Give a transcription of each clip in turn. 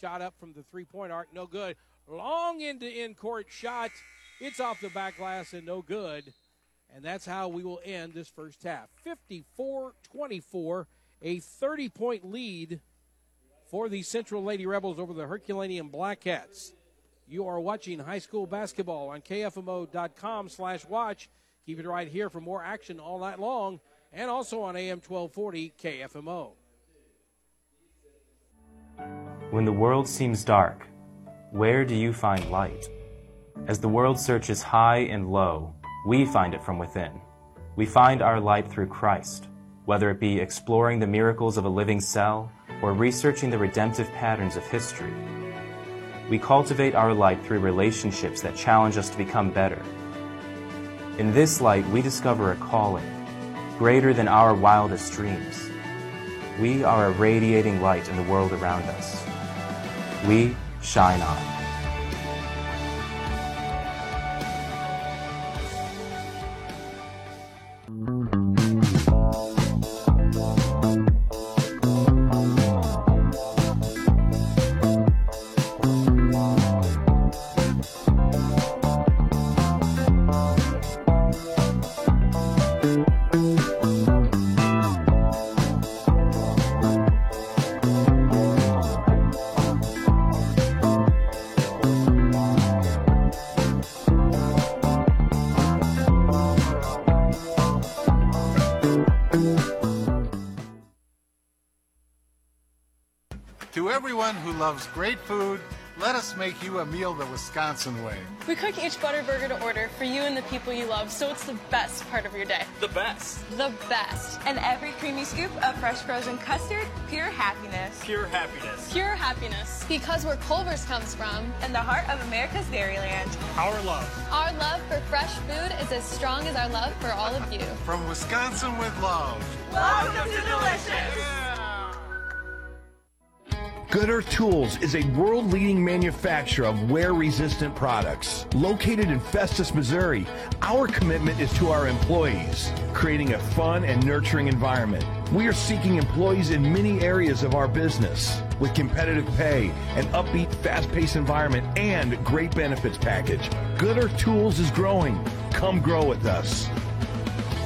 shot up from the three point arc, no good. Long into in court shot. It's off the back glass and no good. And that's how we will end this first half. 54 24, a 30 point lead for the Central Lady Rebels over the Herculaneum Blackcats. You are watching high school basketball on KFMO.com slash watch. Keep it right here for more action all night long and also on AM 1240 KFMO. When the world seems dark, where do you find light? As the world searches high and low, we find it from within. We find our light through Christ, whether it be exploring the miracles of a living cell or researching the redemptive patterns of history. We cultivate our light through relationships that challenge us to become better. In this light, we discover a calling greater than our wildest dreams. We are a radiating light in the world around us. We shine on. Loves great food, let us make you a meal the Wisconsin way. We cook each butter burger to order for you and the people you love, so it's the best part of your day. The best. The best. And every creamy scoop of fresh frozen custard, pure happiness. Pure happiness. Pure happiness. Because where Culver's comes from. And the heart of America's Dairyland. Our love. Our love for fresh food is as strong as our love for all of you. From Wisconsin with love. Welcome to Delicious. Good Earth Tools is a world leading manufacturer of wear resistant products. Located in Festus, Missouri, our commitment is to our employees, creating a fun and nurturing environment. We are seeking employees in many areas of our business with competitive pay, an upbeat, fast paced environment, and great benefits package. Good Earth Tools is growing. Come grow with us.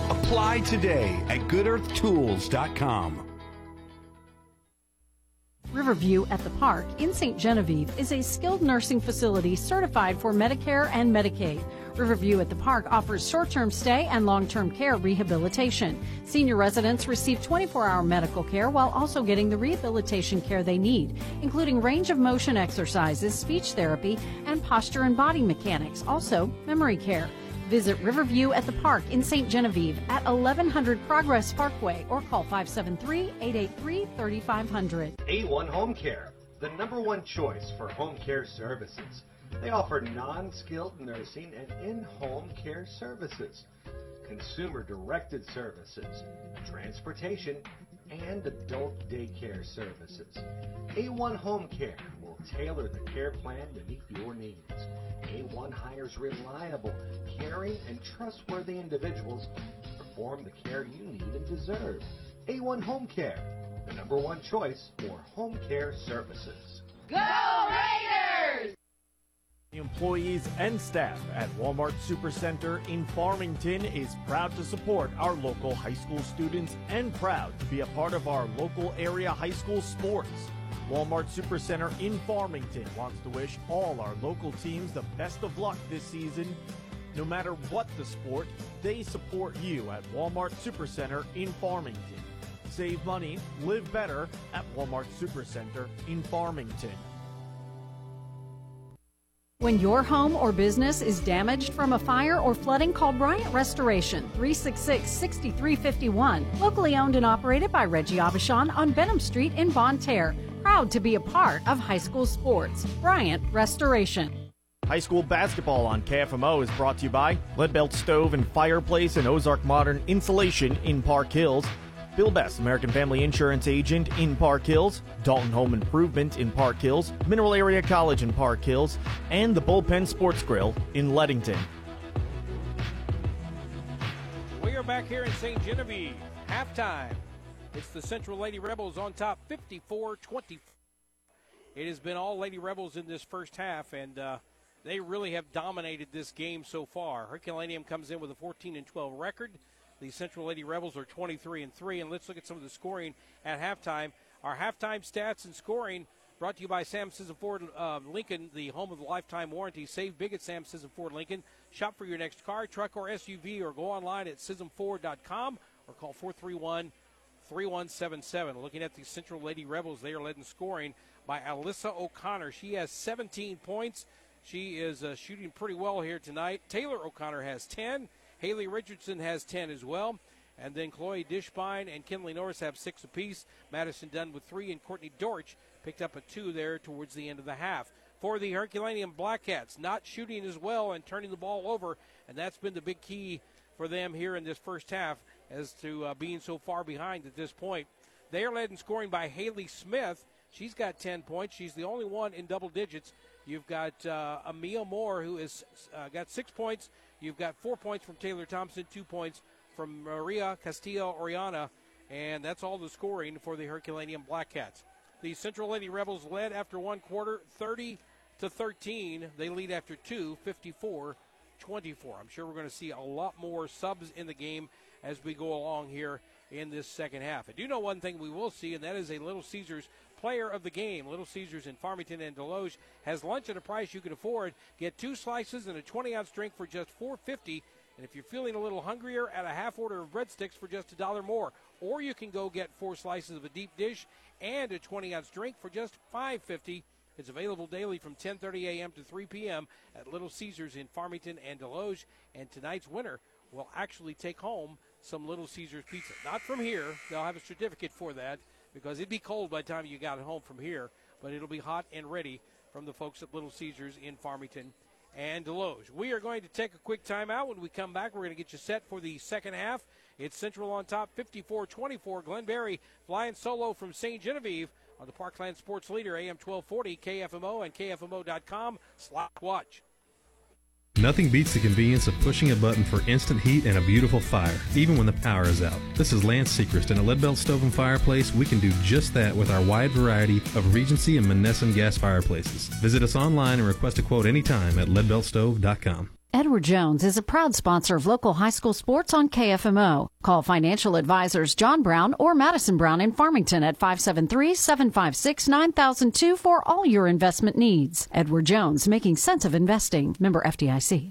Apply today at goodearthtools.com. Riverview at the Park in St. Genevieve is a skilled nursing facility certified for Medicare and Medicaid. Riverview at the Park offers short term stay and long term care rehabilitation. Senior residents receive 24 hour medical care while also getting the rehabilitation care they need, including range of motion exercises, speech therapy, and posture and body mechanics, also memory care. Visit Riverview at the Park in St. Genevieve at 1100 Progress Parkway or call 573 883 3500. A1 Home Care, the number one choice for home care services. They offer non skilled nursing and in home care services, consumer directed services, transportation, and adult daycare services. A1 Home Care tailor the care plan to meet your needs. A1 hires reliable, caring, and trustworthy individuals to perform the care you need and deserve. A1 Home Care, the number one choice for home care services. Go Raiders! The employees and staff at Walmart Supercenter in Farmington is proud to support our local high school students and proud to be a part of our local area high school sports. Walmart Supercenter in Farmington wants to wish all our local teams the best of luck this season. No matter what the sport, they support you at Walmart Supercenter in Farmington. Save money, live better at Walmart Supercenter in Farmington. When your home or business is damaged from a fire or flooding, call Bryant Restoration 366 6351. Locally owned and operated by Reggie Abishan on Benham Street in Bonne Terre. Proud to be a part of high school sports. Bryant Restoration. High school basketball on KFMO is brought to you by Leadbelt Stove and Fireplace and Ozark Modern Insulation in Park Hills. Bill Best, American Family Insurance Agent in Park Hills, Dalton Home Improvement in Park Hills, Mineral Area College in Park Hills, and the Bullpen Sports Grill in Leadington. We are back here in St. Genevieve. Halftime. It's the Central Lady Rebels on top 54 20. It has been all Lady Rebels in this first half, and uh, they really have dominated this game so far. Herculaneum comes in with a 14 and 12 record. The Central Lady Rebels are 23 and 3. And let's look at some of the scoring at halftime. Our halftime stats and scoring brought to you by Sam Sisson Ford uh, Lincoln, the home of the lifetime warranty. Save big at Sam Sisson Ford Lincoln. Shop for your next car, truck, or SUV, or go online at SissonFord.com or call 431 3177. Looking at the Central Lady Rebels, they are led in scoring by Alyssa O'Connor. She has 17 points. She is uh, shooting pretty well here tonight. Taylor O'Connor has 10. Haley Richardson has 10 as well. And then Chloe Dishbine and Kinley Norris have six apiece. Madison Dunn with three, and Courtney Dorch picked up a two there towards the end of the half. For the Herculaneum Blackcats, not shooting as well and turning the ball over, and that's been the big key for them here in this first half as to uh, being so far behind at this point. They are led in scoring by Haley Smith. She's got 10 points. She's the only one in double digits. You've got uh, Amia Moore, who has uh, got six points. You've got four points from Taylor Thompson, two points from Maria Castillo Oriana, and that's all the scoring for the Herculaneum Blackcats. The Central Lady Rebels led after one quarter, 30 to 13. They lead after two, 54 24. I'm sure we're going to see a lot more subs in the game as we go along here in this second half. I do know one thing we will see, and that is a Little Caesars player of the game. Little Caesars in Farmington and Desloge has lunch at a price you can afford. Get two slices and a 20 ounce drink for just 4.50. And if you're feeling a little hungrier, add a half order of breadsticks for just a dollar more. Or you can go get four slices of a deep dish and a 20 ounce drink for just $5.50. It's available daily from 10:30 a.m. to 3 p.m. at Little Caesars in Farmington and Desloge. And tonight's winner will actually take home some Little Caesars pizza. Not from here; they'll have a certificate for that because it'd be cold by the time you got home from here. But it'll be hot and ready from the folks at Little Caesars in Farmington and Desloge. We are going to take a quick timeout. When we come back, we're going to get you set for the second half. It's Central on top, 54-24. Glenn flying solo from St. Genevieve on the Parkland Sports Leader, AM 1240, KFMO, and KFMO.com. Slot watch. Nothing beats the convenience of pushing a button for instant heat and a beautiful fire, even when the power is out. This is Lance Sechrist, and at Leadbelt Stove and Fireplace, we can do just that with our wide variety of Regency and Monessen gas fireplaces. Visit us online and request a quote anytime at leadbeltstove.com. Edward Jones is a proud sponsor of local high school sports on KFMO. Call financial advisors John Brown or Madison Brown in Farmington at 573-756-9002 for all your investment needs. Edward Jones, making sense of investing. Member FDIC.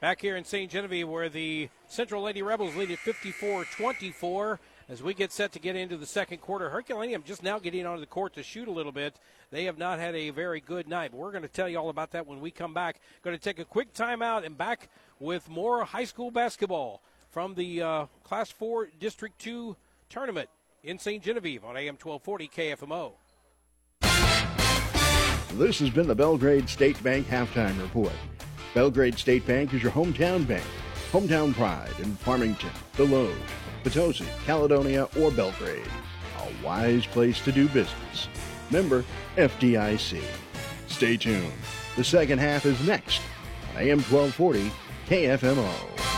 Back here in St. Genevieve, where the Central Lady Rebels lead at 54 24 as we get set to get into the second quarter. Herculaneum just now getting onto the court to shoot a little bit. They have not had a very good night. But we're going to tell you all about that when we come back. Going to take a quick timeout and back with more high school basketball from the uh, Class 4 District 2 tournament in St. Genevieve on AM 1240 KFMO. This has been the Belgrade State Bank halftime report. Belgrade State Bank is your hometown bank. Hometown pride in Farmington, Desloge, Potosi, Caledonia, or Belgrade. A wise place to do business. Member FDIC. Stay tuned. The second half is next on AM 1240 KFMO.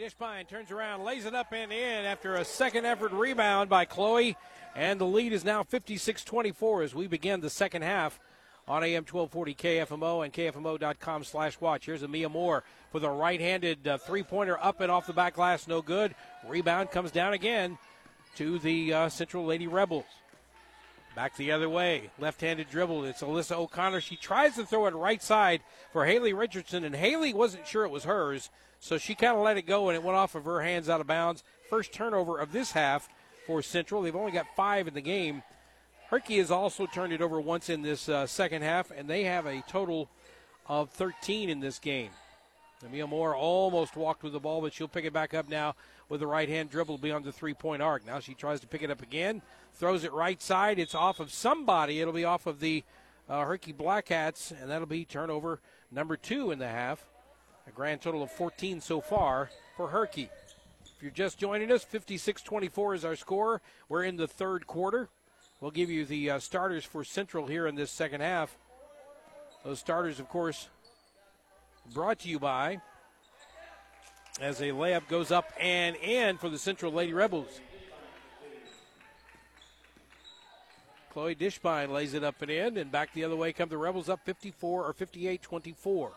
Dishbine turns around, lays it up and in after a second effort rebound by Chloe. And the lead is now 56 24 as we begin the second half on AM 1240 KFMO and KFMO.com slash watch. Here's Amia Moore for the right handed uh, three pointer up and off the back glass. No good. Rebound comes down again to the uh, Central Lady Rebels. Back the other way. Left handed dribble. It's Alyssa O'Connor. She tries to throw it right side for Haley Richardson, and Haley wasn't sure it was hers. So she kind of let it go, and it went off of her hands out of bounds. First turnover of this half for Central. They've only got five in the game. Herky has also turned it over once in this uh, second half, and they have a total of 13 in this game. Amia Moore almost walked with the ball, but she'll pick it back up now with the right hand dribble beyond the three point arc. Now she tries to pick it up again, throws it right side. It's off of somebody. It'll be off of the uh, Herky Black Cats, and that'll be turnover number two in the half. A grand total of 14 so far for Herky. If you're just joining us, 56 24 is our score. We're in the third quarter. We'll give you the uh, starters for Central here in this second half. Those starters, of course, brought to you by as a layup goes up and in for the Central Lady Rebels. Chloe Dishbine lays it up and in, and back the other way come the Rebels up 54 or 58 24.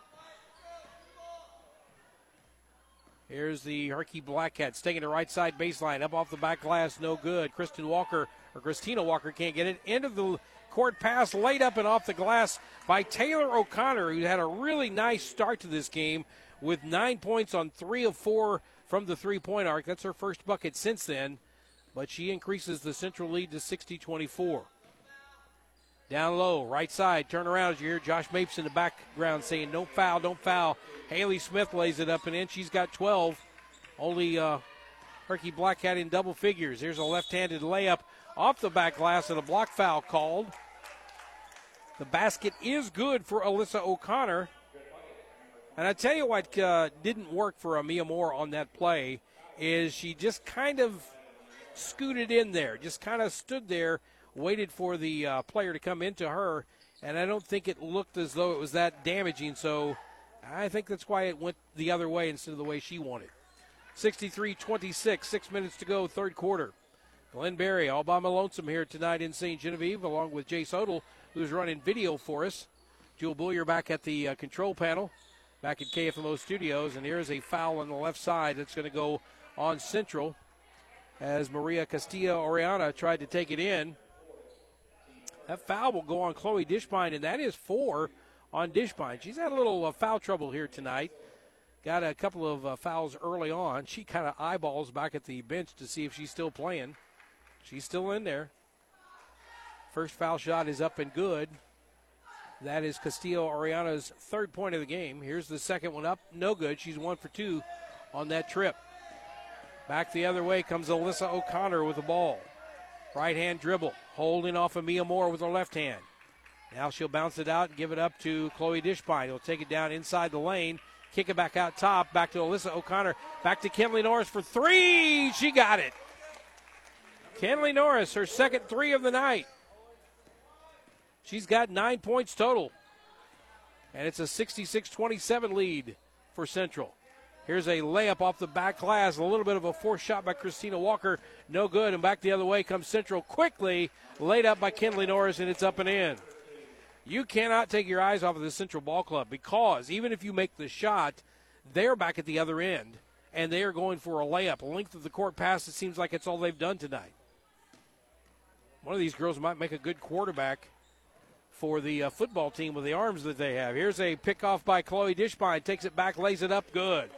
Here's the Black Cats taking the right side baseline up off the back glass, no good. Kristen Walker or Christina Walker can't get it. End of the court pass laid up and off the glass by Taylor O'Connor, who had a really nice start to this game with nine points on three of four from the three point arc. That's her first bucket since then, but she increases the central lead to 60 24. Down low, right side, turn around as you hear Josh Mapes in the background saying, Don't foul, don't foul. Haley Smith lays it up and in. She's got 12. Only uh, Herky Black had in double figures. Here's a left handed layup off the back glass and a block foul called. The basket is good for Alyssa O'Connor. And I tell you what uh, didn't work for Amia Moore on that play is she just kind of scooted in there, just kind of stood there, waited for the uh, player to come into her, and I don't think it looked as though it was that damaging. So I think that's why it went the other way instead of the way she wanted. 63 26, six minutes to go, third quarter. Glenn Berry, all by my lonesome here tonight in St. Genevieve, along with Jace Odell, who's running video for us. Jewel Bullier back at the uh, control panel, back at KFMO Studios, and here's a foul on the left side that's going to go on Central as Maria Castillo Oriana tried to take it in. That foul will go on Chloe Dishbine, and that is four on Dishbine. She's had a little uh, foul trouble here tonight. Got a couple of uh, fouls early on. She kind of eyeballs back at the bench to see if she's still playing. She's still in there. First foul shot is up and good. That is Castillo Oriana's third point of the game. Here's the second one up. No good. She's one for two on that trip. Back the other way comes Alyssa O'Connor with the ball. Right hand dribble. Holding off of Mia Moore with her left hand. Now she'll bounce it out and give it up to Chloe Dishbine. He'll take it down inside the lane. Kick it back out top. Back to Alyssa O'Connor. Back to Kenley Norris for three. She got it. Kenley Norris, her second three of the night. She's got nine points total. And it's a 66 27 lead for Central. Here's a layup off the back glass. A little bit of a forced shot by Christina Walker. No good. And back the other way comes Central quickly. Laid up by Kenley Norris, and it's up and in. You cannot take your eyes off of the Central Ball Club because even if you make the shot, they're back at the other end and they are going for a layup. A length of the court pass, it seems like it's all they've done tonight. One of these girls might make a good quarterback for the uh, football team with the arms that they have. Here's a pickoff by Chloe Dishbine. Takes it back, lays it up, good.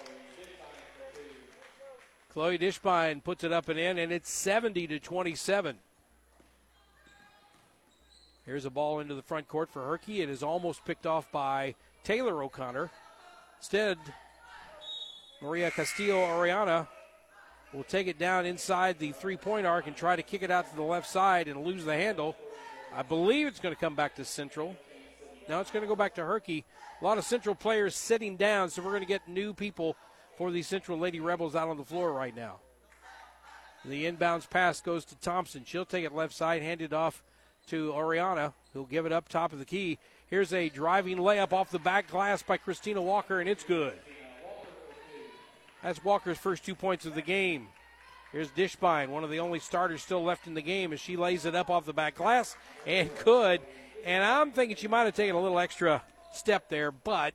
Chloe Dishbine puts it up and in, and it's 70 to 27. Here's a ball into the front court for Herky. It is almost picked off by Taylor O'Connor. Instead, Maria Castillo Oriana will take it down inside the three point arc and try to kick it out to the left side and lose the handle. I believe it's going to come back to Central. Now it's going to go back to Herky. A lot of Central players sitting down, so we're going to get new people for the Central Lady Rebels out on the floor right now. The inbounds pass goes to Thompson. She'll take it left side, hand it off to Oriana, who'll give it up top of the key. Here's a driving layup off the back glass by Christina Walker, and it's good. That's Walker's first two points of the game. Here's Dishbine, one of the only starters still left in the game, as she lays it up off the back glass and good. And I'm thinking she might have taken a little extra step there, but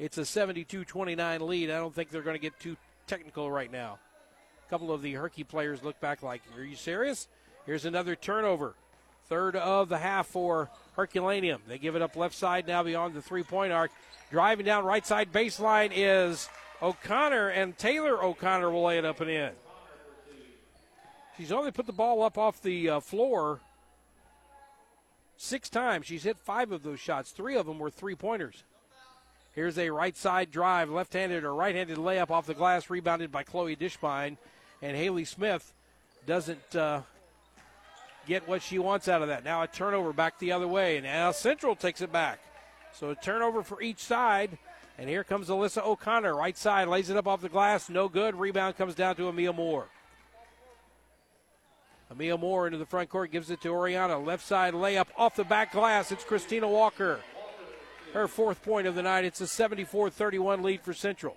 it's a 72 29 lead. I don't think they're going to get too technical right now. A couple of the Herky players look back like, Are you serious? Here's another turnover. Third of the half for Herculaneum. They give it up left side now beyond the three point arc. Driving down right side baseline is O'Connor, and Taylor O'Connor will lay it up and in. She's only put the ball up off the uh, floor six times. She's hit five of those shots. Three of them were three pointers. Here's a right side drive, left handed or right handed layup off the glass, rebounded by Chloe Dishbine. And Haley Smith doesn't uh, get what she wants out of that. Now a turnover back the other way, and now Central takes it back. So a turnover for each side. And here comes Alyssa O'Connor, right side, lays it up off the glass, no good. Rebound comes down to Amia Moore. Amia Moore into the front court, gives it to Oriana. Left side layup off the back glass. It's Christina Walker. Her fourth point of the night. It's a 74 31 lead for Central.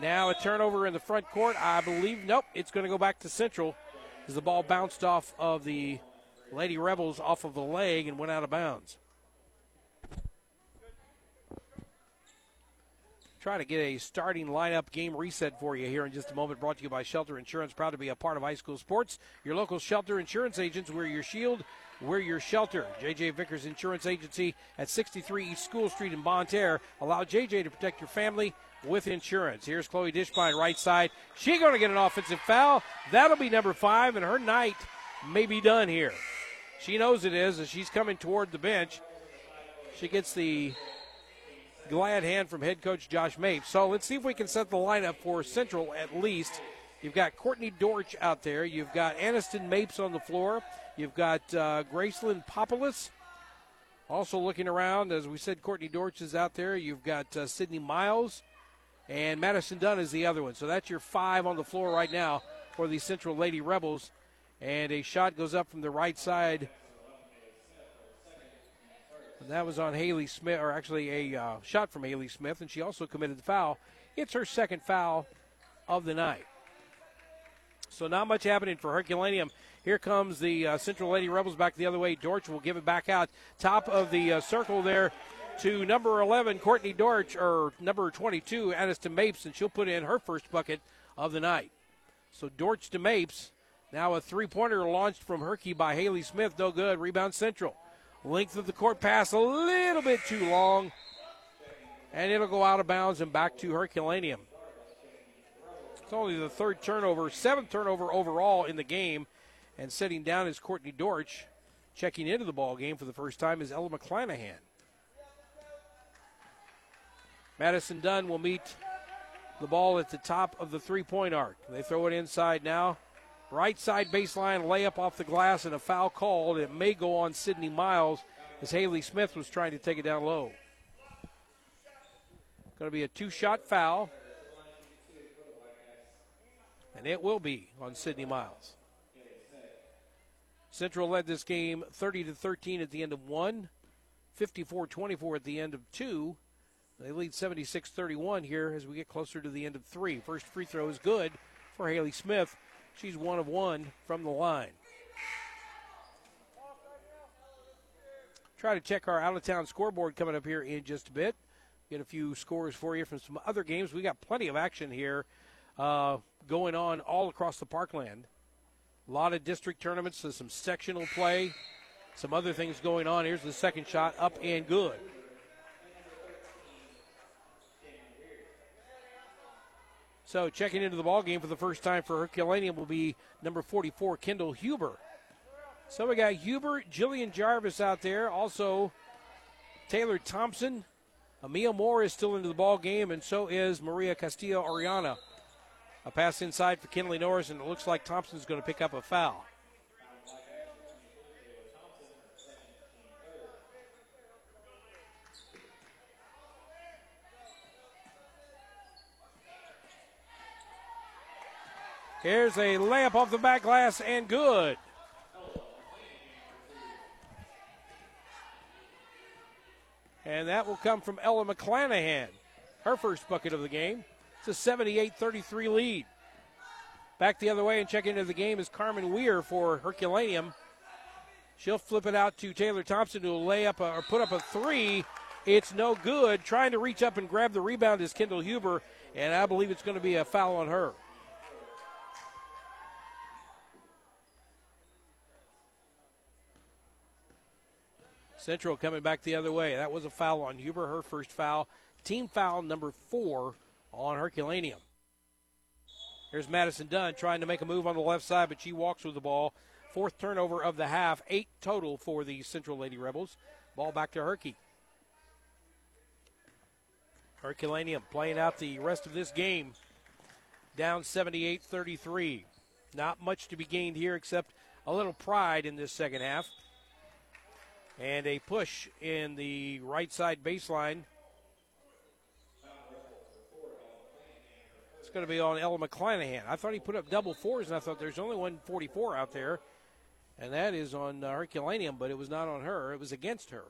Now a turnover in the front court. I believe, nope, it's going to go back to Central as the ball bounced off of the Lady Rebels off of the leg and went out of bounds. Try to get a starting lineup game reset for you here in just a moment. Brought to you by Shelter Insurance. Proud to be a part of high school sports. Your local Shelter Insurance agents. We're your shield. We're your shelter. JJ Vickers Insurance Agency at 63 East School Street in Bonne Terre. Allow JJ to protect your family with insurance. Here's Chloe Dishbine, right side. She going to get an offensive foul. That'll be number five, and her night may be done here. She knows it is as she's coming toward the bench. She gets the glad hand from head coach Josh Mapes. So let's see if we can set the lineup for Central at least. You've got Courtney Dorch out there. You've got Aniston Mapes on the floor. You've got uh, Graceland Populus. Also looking around, as we said, Courtney Dorch is out there. You've got uh, Sydney Miles. And Madison Dunn is the other one. So that's your five on the floor right now for the Central Lady Rebels. And a shot goes up from the right side that was on Haley Smith, or actually a uh, shot from Haley Smith, and she also committed the foul. It's her second foul of the night. So not much happening for Herculaneum. Here comes the uh, Central Lady Rebels back the other way. Dorch will give it back out. Top of the uh, circle there to number 11, Courtney Dorch, or number 22, Aniston Mapes, and she'll put in her first bucket of the night. So Dorch to Mapes. Now a three pointer launched from Herky by Haley Smith. No good. Rebound Central. Length of the court pass a little bit too long. And it'll go out of bounds and back to Herculaneum. It's only the third turnover, seventh turnover overall in the game. And sitting down is Courtney Dorch. Checking into the ball game for the first time is Ella McClanahan. Madison Dunn will meet the ball at the top of the three point arc. They throw it inside now. Right side baseline layup off the glass and a foul called. It may go on Sydney Miles as Haley Smith was trying to take it down low. Going to be a two shot foul. And it will be on Sydney Miles. Central led this game 30 to 13 at the end of one, 54 24 at the end of two. They lead 76 31 here as we get closer to the end of three. First free throw is good for Haley Smith. She's one of one from the line. Try to check our out of town scoreboard coming up here in just a bit. Get a few scores for you from some other games. We got plenty of action here uh, going on all across the parkland. A lot of district tournaments, so some sectional play, some other things going on. Here's the second shot, up and good. So checking into the ball game for the first time for Herculaneum will be number 44, Kendall Huber. So we got Huber, Jillian Jarvis out there, also Taylor Thompson, Amia Moore is still into the ball game, and so is Maria Castillo Oriana. A pass inside for Kinley Norris, and it looks like Thompson's going to pick up a foul. Here's a layup off the back glass and good. And that will come from Ella McClanahan. Her first bucket of the game. It's a 78 33 lead. Back the other way and check into the game is Carmen Weir for Herculaneum. She'll flip it out to Taylor Thompson, who will lay up a, or put up a three. It's no good. Trying to reach up and grab the rebound is Kendall Huber, and I believe it's going to be a foul on her. Central coming back the other way. That was a foul on Huber, her first foul. Team foul number four on Herculaneum. Here's Madison Dunn trying to make a move on the left side, but she walks with the ball. Fourth turnover of the half, eight total for the Central Lady Rebels. Ball back to Herky. Herculaneum playing out the rest of this game. Down 78 33. Not much to be gained here except a little pride in this second half. And a push in the right side baseline. Going to be on Ella McClanahan. I thought he put up double fours, and I thought there's only 144 out there. And that is on uh, Herculaneum, but it was not on her. It was against her.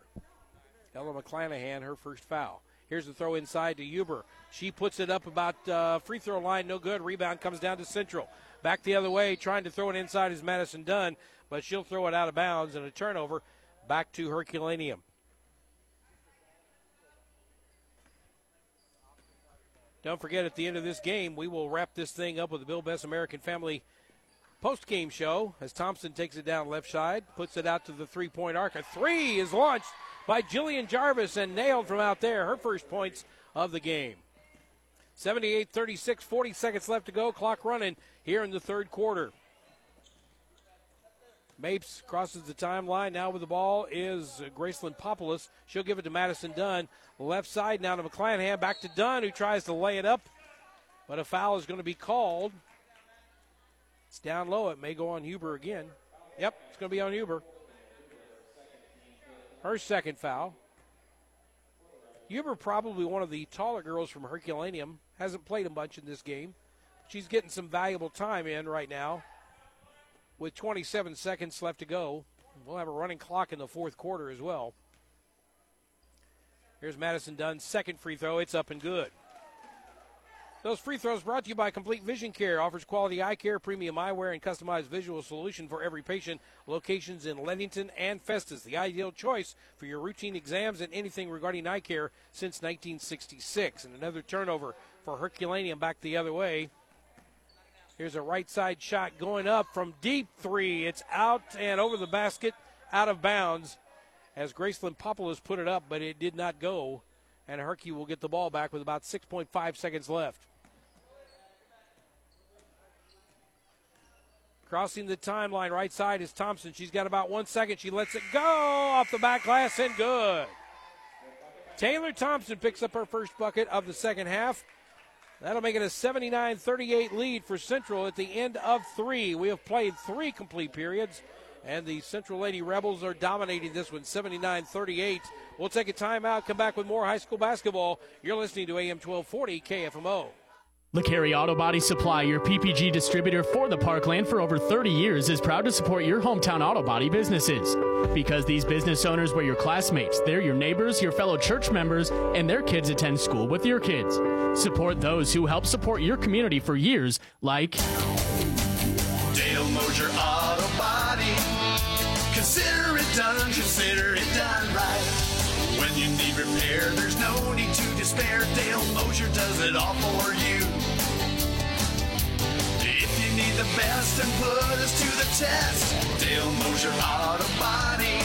Ella McClanahan, her first foul. Here's the throw inside to Huber. She puts it up about uh, free throw line, no good. Rebound comes down to Central. Back the other way, trying to throw it inside is Madison Dunn, but she'll throw it out of bounds and a turnover back to Herculaneum. Don't forget, at the end of this game, we will wrap this thing up with the Bill Best American Family post game show as Thompson takes it down left side, puts it out to the three point arc. A three is launched by Jillian Jarvis and nailed from out there. Her first points of the game. 78 36, 40 seconds left to go. Clock running here in the third quarter. Mapes crosses the timeline. Now with the ball is Graceland Populus. She'll give it to Madison Dunn. Left side now to McClanahan. Back to Dunn, who tries to lay it up. But a foul is going to be called. It's down low. It may go on Huber again. Yep, it's going to be on Huber. Her second foul. Huber, probably one of the taller girls from Herculaneum, hasn't played a bunch in this game. She's getting some valuable time in right now with 27 seconds left to go. We'll have a running clock in the fourth quarter as well. Here's Madison Dunn's second free throw. It's up and good. Those free throws brought to you by Complete Vision Care. Offers quality eye care, premium eyewear, and customized visual solution for every patient. Locations in Leadington and Festus. The ideal choice for your routine exams and anything regarding eye care since 1966. And another turnover for Herculaneum back the other way. Here's a right side shot going up from deep three. It's out and over the basket, out of bounds as Graceland Populus put it up, but it did not go. And Herky will get the ball back with about 6.5 seconds left. Crossing the timeline, right side is Thompson. She's got about one second. She lets it go off the back glass and good. Taylor Thompson picks up her first bucket of the second half. That'll make it a 79 38 lead for Central at the end of three. We have played three complete periods, and the Central Lady Rebels are dominating this one 79 38. We'll take a timeout, come back with more high school basketball. You're listening to AM 1240 KFMO. LeCarry Auto Body Supply, your PPG distributor for the Parkland for over 30 years, is proud to support your hometown auto body businesses. Because these business owners were your classmates, they're your neighbors, your fellow church members, and their kids attend school with your kids. Support those who help support your community for years, like Dale Mosier Auto Body. Consider it done, consider it done right. When you need repair, there's no need to despair. Dale Mosier does it all for you. The best and put us to the test, Dale Auto Body.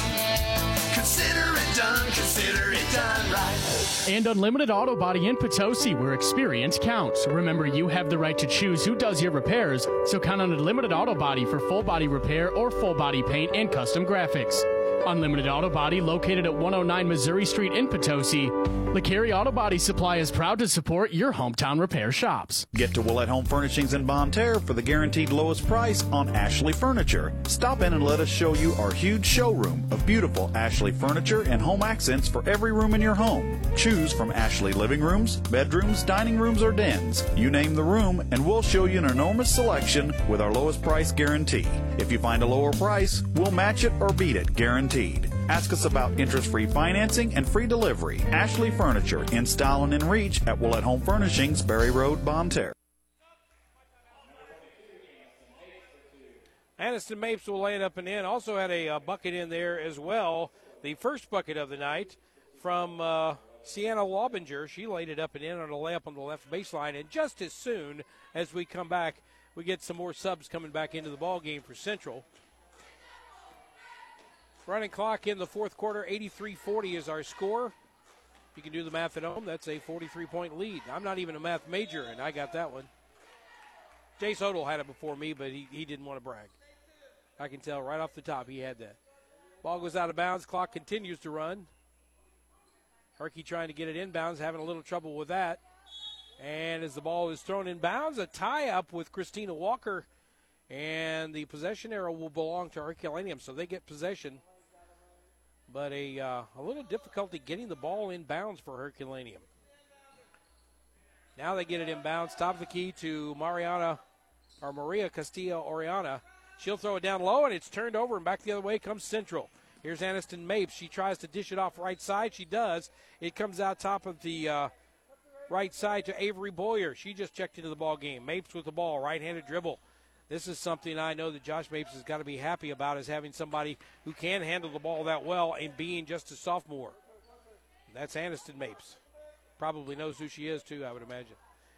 Consider it done, consider it done right. and Unlimited Auto Body in Potosi, where experience counts. Remember, you have the right to choose who does your repairs, so count on Unlimited Auto Body for full body repair or full body paint and custom graphics. Unlimited Auto Body, located at 109 Missouri Street in Potosi, LeCarry Auto Body Supply is proud to support your hometown repair shops. Get to Willett Home Furnishings in Bonne Terre for the guaranteed lowest price on Ashley Furniture. Stop in and let us show you our huge showroom of beautiful Ashley furniture and home accents for every room in your home. Choose from Ashley living rooms, bedrooms, dining rooms, or dens. You name the room, and we'll show you an enormous selection with our lowest price guarantee. If you find a lower price, we'll match it or beat it, guaranteed. Ask us about interest free financing and free delivery. Ashley Furniture in style and in reach at Willett Home Furnishings, Berry Road, Bonne Terre. Anniston Mapes will lay it up and in. Also had a uh, bucket in there as well. The first bucket of the night from uh, Sienna Lobinger. She laid it up and in on a layup on the left baseline. And just as soon as we come back, we get some more subs coming back into the ball game for Central. Running clock in the fourth quarter, 83-40 is our score. You can do the math at home. That's a 43-point lead. I'm not even a math major, and I got that one. Jace Odell had it before me, but he, he didn't want to brag. I can tell right off the top he had that. Ball goes out of bounds. Clock continues to run. Herky trying to get it inbounds, having a little trouble with that. And as the ball is thrown in bounds, a tie up with Christina Walker, and the possession arrow will belong to Herculaneum, so they get possession. But a, uh, a little difficulty getting the ball in bounds for Herculaneum. Now they get it in bounds. Top of the key to Mariana or Maria Castillo Oriana. She'll throw it down low, and it's turned over, and back the other way comes Central. Here's Aniston Mapes. She tries to dish it off right side. She does. It comes out top of the uh, right side to Avery Boyer. She just checked into the ball game. Mapes with the ball, right-handed dribble. This is something I know that Josh Mapes has got to be happy about is having somebody who can handle the ball that well and being just a sophomore. That's Aniston Mapes. Probably knows who she is too, I would imagine.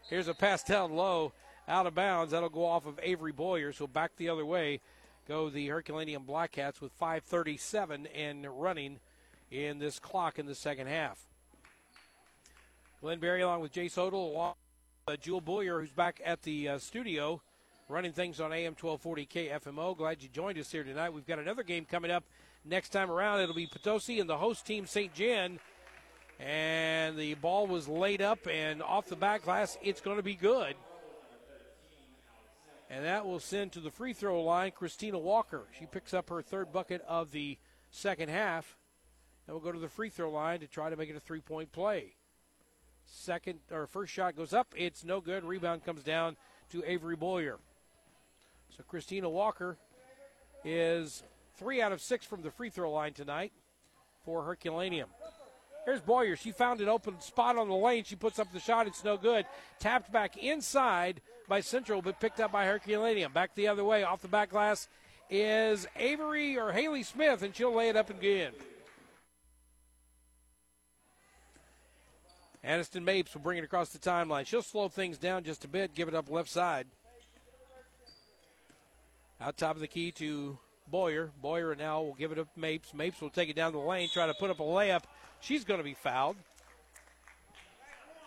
Here's a pass down low, out of bounds. That'll go off of Avery Boyer. So back the other way go the Herculaneum Black Blackcats with 5:37 and running in this clock in the second half. Glenn Berry along with Jay Odell, along with uh, Jewel Boyer, who's back at the uh, studio running things on AM 1240 KFMO. Glad you joined us here tonight. We've got another game coming up next time around. It'll be Potosi and the host team, St. Jan. And the ball was laid up and off the back glass. It's going to be good. And that will send to the free throw line Christina Walker. She picks up her third bucket of the second half. And we'll go to the free throw line to try to make it a three point play. Second or first shot goes up. It's no good. Rebound comes down to Avery Boyer. So Christina Walker is three out of six from the free throw line tonight for Herculaneum. Here's Boyer. She found an open spot on the lane. She puts up the shot. It's no good. Tapped back inside by Central, but picked up by Herculaneum. Back the other way. Off the back glass is Avery or Haley Smith, and she'll lay it up and get in. Aniston Mapes will bring it across the timeline. She'll slow things down just a bit, give it up left side. Out top of the key to Boyer. Boyer now will give it up Mapes. Mapes will take it down the lane, try to put up a layup. She's going to be fouled.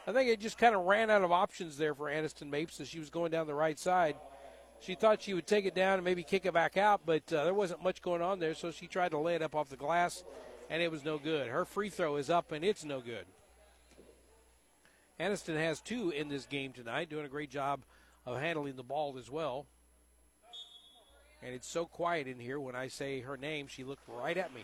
I think it just kind of ran out of options there for Aniston Mapes as she was going down the right side. She thought she would take it down and maybe kick it back out, but uh, there wasn't much going on there, so she tried to lay it up off the glass, and it was no good. Her free throw is up, and it's no good. Aniston has two in this game tonight, doing a great job of handling the ball as well. And it's so quiet in here when I say her name, she looked right at me.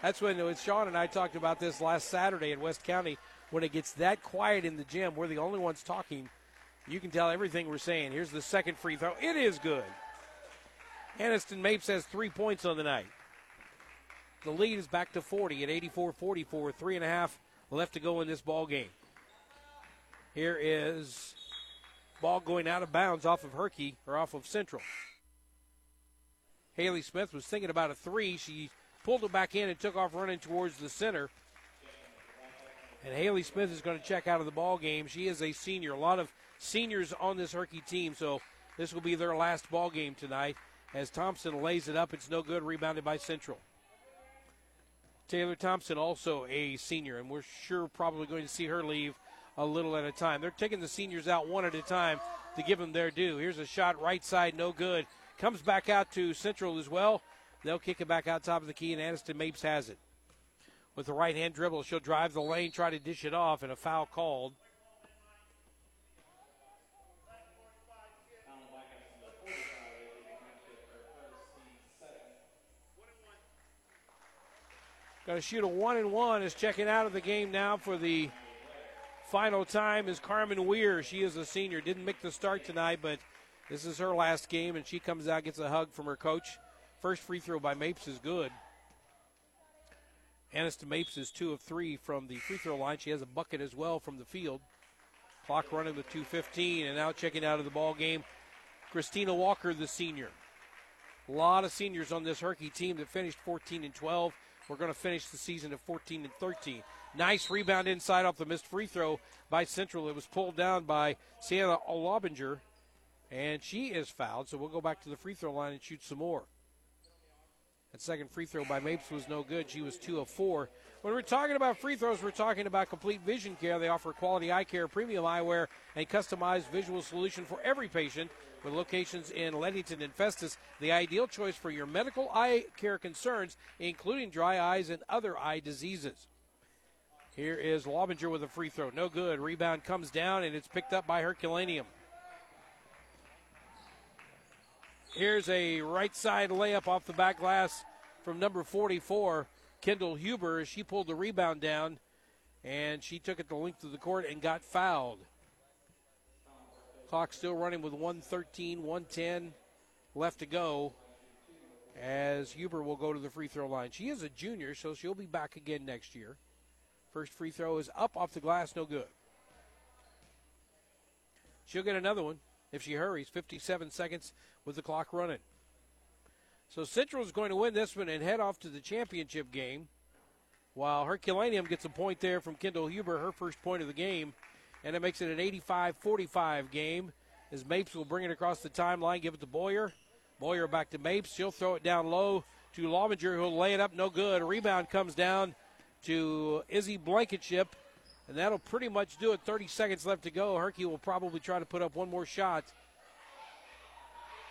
That's when, when Sean and I talked about this last Saturday in West County. When it gets that quiet in the gym, we're the only ones talking. You can tell everything we're saying. Here's the second free throw. It is good. Aniston Mapes has three points on the night. The lead is back to 40 at 84 44. Three and a half left to go in this ball game. Here is ball going out of bounds off of Herky or off of Central. Haley Smith was thinking about a three. She pulled it back in and took off running towards the center. And Haley Smith is going to check out of the ball game. She is a senior. A lot of seniors on this Herky team, so this will be their last ball game tonight. As Thompson lays it up, it's no good. Rebounded by Central. Taylor Thompson, also a senior, and we're sure probably going to see her leave a little at a time. They're taking the seniors out one at a time to give them their due. Here's a shot right side, no good. Comes back out to Central as well. They'll kick it back out top of the key, and Aniston Mapes has it. With the right hand dribble, she'll drive the lane, try to dish it off, and a foul called. Got to shoot a one and one. Is checking out of the game now for the final time is Carmen Weir. She is a senior. Didn't make the start tonight, but this is her last game, and she comes out, gets a hug from her coach. First free throw by Mapes is good. Aniston Mapes is two of three from the free throw line. She has a bucket as well from the field. Clock running with 2.15, and now checking out of the ball game, Christina Walker, the senior. A lot of seniors on this Herky team that finished 14 and 12. We're going to finish the season at 14 and 13. Nice rebound inside off the missed free throw by Central. It was pulled down by Sienna Lobinger, and she is fouled. So we'll go back to the free throw line and shoot some more. That second free throw by Mapes was no good. She was two of four. When we're talking about free throws, we're talking about complete vision care. They offer quality eye care, premium eyewear, and customized visual solution for every patient with locations in Leadington and Festus. The ideal choice for your medical eye care concerns, including dry eyes and other eye diseases. Here is Lobinger with a free throw. No good. Rebound comes down, and it's picked up by Herculaneum. Here's a right side layup off the back glass from number 44, Kendall Huber. She pulled the rebound down and she took it the length of the court and got fouled. Clock still running with 113, 110 left to go as Huber will go to the free throw line. She is a junior, so she'll be back again next year. First free throw is up off the glass, no good. She'll get another one if she hurries. 57 seconds with the clock running. So Central is going to win this one and head off to the championship game. While Herculaneum gets a point there from Kendall Huber, her first point of the game, and it makes it an 85 45 game as Mapes will bring it across the timeline, give it to Boyer. Boyer back to Mapes. She'll throw it down low to Lobinger, who'll lay it up, no good. Rebound comes down to Izzy Blankenship, and that'll pretty much do it. 30 seconds left to go. Herky will probably try to put up one more shot.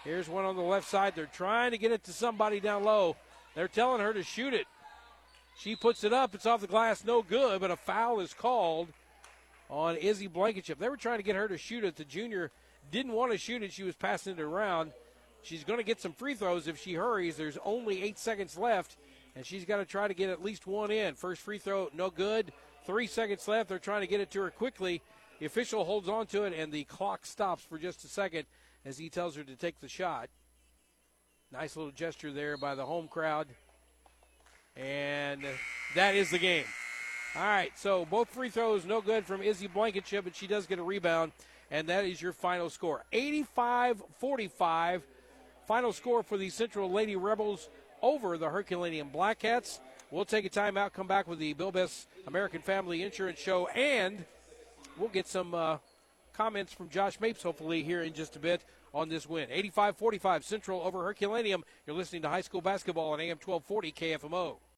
Here's one on the left side. They're trying to get it to somebody down low. They're telling her to shoot it. She puts it up. It's off the glass. No good, but a foul is called on Izzy Blankenship. They were trying to get her to shoot it. The junior didn't want to shoot it. She was passing it around. She's going to get some free throws if she hurries. There's only eight seconds left, and she's got to try to get at least one in. First free throw, no good. Three seconds left. They're trying to get it to her quickly. The official holds on to it, and the clock stops for just a second as he tells her to take the shot. Nice little gesture there by the home crowd. And that is the game. All right, so both free throws no good from Izzy Blankenship, but she does get a rebound. And that is your final score 85 45. Final score for the Central Lady Rebels over the Herculaneum Black Cats. We'll take a timeout, come back with the Bill Best American Family Insurance Show, and we'll get some uh, comments from Josh Mapes, hopefully, here in just a bit on this win. 85 45 Central over Herculaneum. You're listening to high school basketball on AM 1240 KFMO.